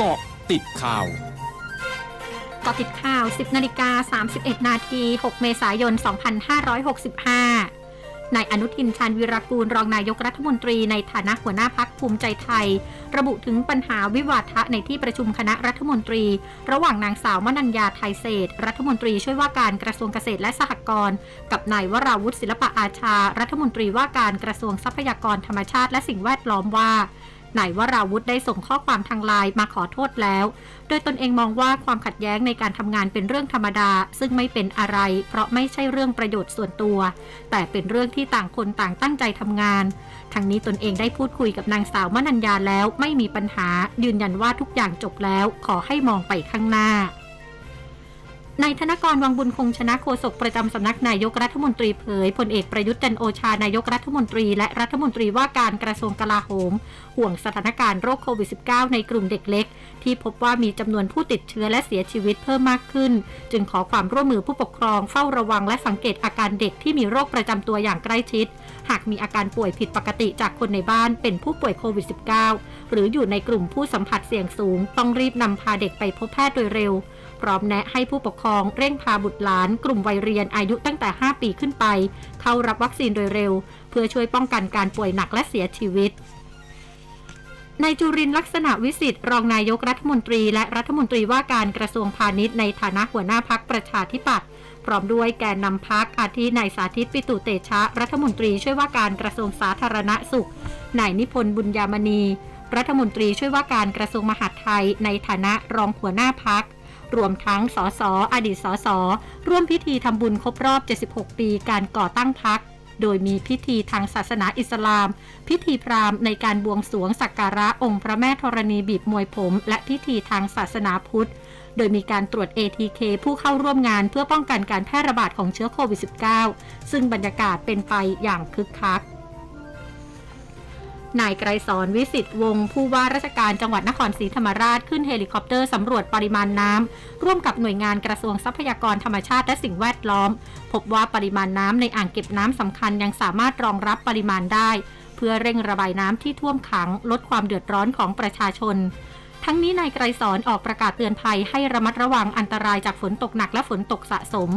เกาะติดข่าวเกาะติดข่าว 10 นาฬิกา 31 นาที 6 เมษายน 2565 นายอนุทินชาญวิรากูลรองนายกรัฐมนตรีในฐานะหัวหน้าพักภูมิใจไทย ระบุถึงปัญหาวิวาทะในที่ประชุมคณะรัฐมนตรี ระหว่างนางสาวมนัญญาไทยเศษ รัฐมนตรีช่วยว่าการกระทรวงเกษตรและสหกรณ์กับนายวราวุฒิศิลปะอาชา รัฐมนตรีว่าการกระทรวงทรัพยากรธรรมชาติและสิ่งแวดล้อมว่า นายวราวุธได้ส่งข้อความทางไลน์มาขอโทษแล้ว โดยตนเองมองว่าความขัดแย้งในการทำงานเป็นเรื่องธรรมดา ซึ่งไม่เป็นอะไร เพราะไม่ใช่เรื่องประโยชน์ส่วนตัว แต่เป็นเรื่องที่ต่างคนต่างตั้งใจทำงานทั้งนี้ตนเองได้พูดคุยกับนางสาวมนัญญาแล้วไม่มีปัญหายืนยันว่าทุกอย่างจบแล้ว ขอให้มองไปข้างหน้า นายธนกรวังบุญคงชนะโฆษกประจำสำนักนายกรัฐมนตรีเผยพลเอกประยุทธ์จันโอชานายกรัฐมนตรี และรัฐมนตรีว่าการกระทรวงกลาโหม ห่วงสถานการณ์โรคโควิด -19 ในกลุ่มเด็กเล็ก ที่พบว่ามีจำนวนผู้ติดเชื้อและเสียชีวิตเพิ่มมากขึ้น จึงขอความร่วมมือผู้ปกครองเฝ้าระวังและสังเกตอาการเด็กที่มีโรคประจำตัวอย่างใกล้ชิด หากมีอาการป่วยผิดปกติจากคนในบ้านเป็นผู้ป่วยโควิด -19 หรืออยู่ในกลุ่มผู้สัมผัสเสี่ยงสูง ต้องรีบนำพาเด็กไปพบแพทย์โดยเร็ว พร้อมแนะให้ผู้ปกครองเร่งพาบุตรหลาน กลุ่มวัยเรียนอายุตั้งแต่ 5 ปีขึ้นไป เข้ารับวัคซีนโดยเร็ว เพื่อช่วยป้องกันการป่วยหนักและเสียชีวิตนายจุรินลักษณะวิสิทธิ์รองนายกรัฐมนตรีและรัฐมนตรีว่าการกระทรวงพาณิชย์ในฐานะหัวหน้าพักประชาธิปัตย์พร้อมด้วยแกนนำพักอาทินายสาธิตปิตุเตชะ รัฐมนตรีช่วยว่าการกระทรวงสาธารณสุขนายนิพนธ์บุญยามณี รัฐมนตรีช่วยว่าการกระทรวงมหาดไทย ในฐานะรองหัวหน้าพัก รวมทั้งสสอดีตสสร่วมพิธีทำบุญครบรอบ 76 ปีการก่อตั้งพรรคโดยมีพิธีทางศาสนาอิสลาม พิธีพราหมณ์ในการบวงสรวงสักการะองค์พระแม่ธรณีบีบมวยผม และพิธีทางศาสนาพุทธ โดยมีการตรวจ ATK ผู้เข้าร่วมงานเพื่อป้องกันการแพร่ระบาดของเชื้อโควิด -19 ซึ่งบรรยากาศเป็นไปอย่างคึกคัก นายไกรศร วิศิษฎ์วงศ์ผู้ว่าราชการจังหวัดนครศรีธรรมราชขึ้นเฮลิคอปเตอร์สำรวจปริมาณน้ำร่วมกับหน่วยงานกระทรวงทรัพยากรธรรมชาติและสิ่งแวดล้อม พบว่าปริมาณน้ำในอ่างเก็บน้ำสำคัญยังสามารถรองรับปริมาณได้ เพื่อเร่งระบายน้ำที่ท่วมขัง ลดความเดือดร้อนของประชาชน ทั้งนี้นายไกรสอนออกประกาศเตือนภัยให้ระมัดระวังอันตรายจากฝนตกหนักและฝนตกสะสม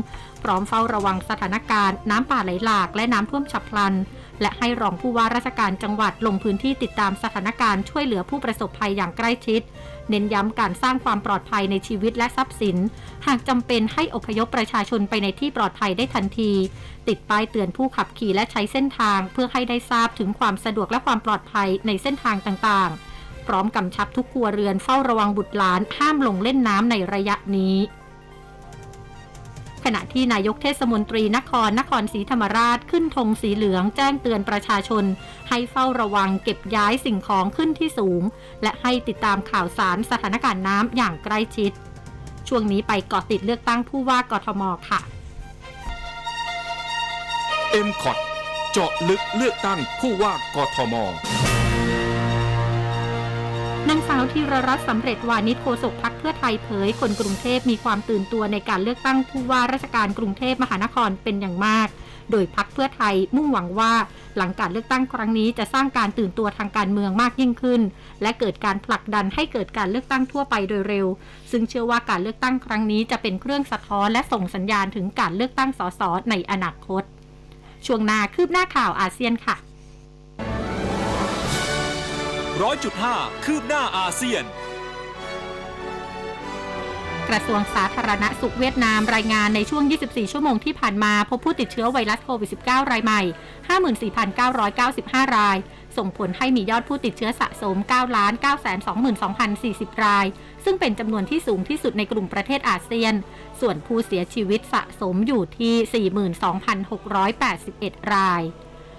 พร้อมเฝ้าระวังสถานการณ์น้ำป่าไหลหลากและน้ำท่วมฉับพลัน และให้รองผู้ว่าราชการจังหวัดลงพื้นที่ติดตามสถานการณ์ช่วยเหลือผู้ประสบภัยอย่างใกล้ชิด เน้นย้ำการสร้างความปลอดภัยในชีวิตและทรัพย์สิน หากจำเป็นให้อพยพประชาชนไปในที่ปลอดภัยได้ทันที ติดป้ายเตือนผู้ขับขี่และใช้เส้นทาง เพื่อให้ได้ทราบถึงความสะดวกและความปลอดภัยในเส้นทางต่างๆ พร้อมกำชับทุกครัวเรือนเฝ้าระวังบุตรหลานห้ามลงเล่นน้ำในระยะนี้ ณะที่นายกเทศมนตรีนครนครศรีธรรมราชขึ้นธงสีเหลืองแจ้งเตือนประชาชน ให้เฝ้าระวังเก็บย้ายสิ่งของขึ้นที่สูง และให้ติดตามข่าวสารสถานการณ์น้ำอย่างใกล้ชิด ช่วงนี้ไปเกาะติดเลือกตั้งผู้ว่ากทมค่ะ m c o t เจาะลึกเลือกตั้งผู้ว่ากทม นางสาวธีรรัตน์สำเร็จวานิชโฆษกพักเพื่อไทยเผย คนกรุงเทพมีความตื่นตัวในการเลือกตั้งผู้ว่าราชการกรุงเทพมหานครเป็นอย่างมาก โดยพักเพื่อไทยมุ่งหวังว่าหลังการเลือกตั้งครั้งนี้จะสร้างการตื่นตัวทางการเมืองมากยิ่งขึ้น และเกิดการผลักดันให้เกิดการเลือกตั้งทั่วไปโดยเร็ว ซึ่งเชื่อว่าการเลือกตั้งครั้งนี้จะเป็นเครื่องสะท้อนและส่งสัญญาณถึงการเลือกตั้งสสในอนาคต ช่วงนาคืบหน้าข่าวอาเซียนค่ะ ร้อยจุดห้าคืบหน้าอาเซียน กระทรวงสาธารณสุขเวียดนามรายงานในช่วง 24 ชั่วโมงที่ผ่านมา พบผู้ติดเชื้อไวรัสโควิด -19 รายใหม่ 54,995 ราย ส่งผลให้มียอดผู้ติดเชื้อสะสม 9 9 2 2 0 40 ราย ซึ่งเป็นจำนวนที่สูงที่สุดในกลุ่มประเทศอาเซียน ส่วนผู้เสียชีวิตสะสมอยู่ที่ 42,681 ราย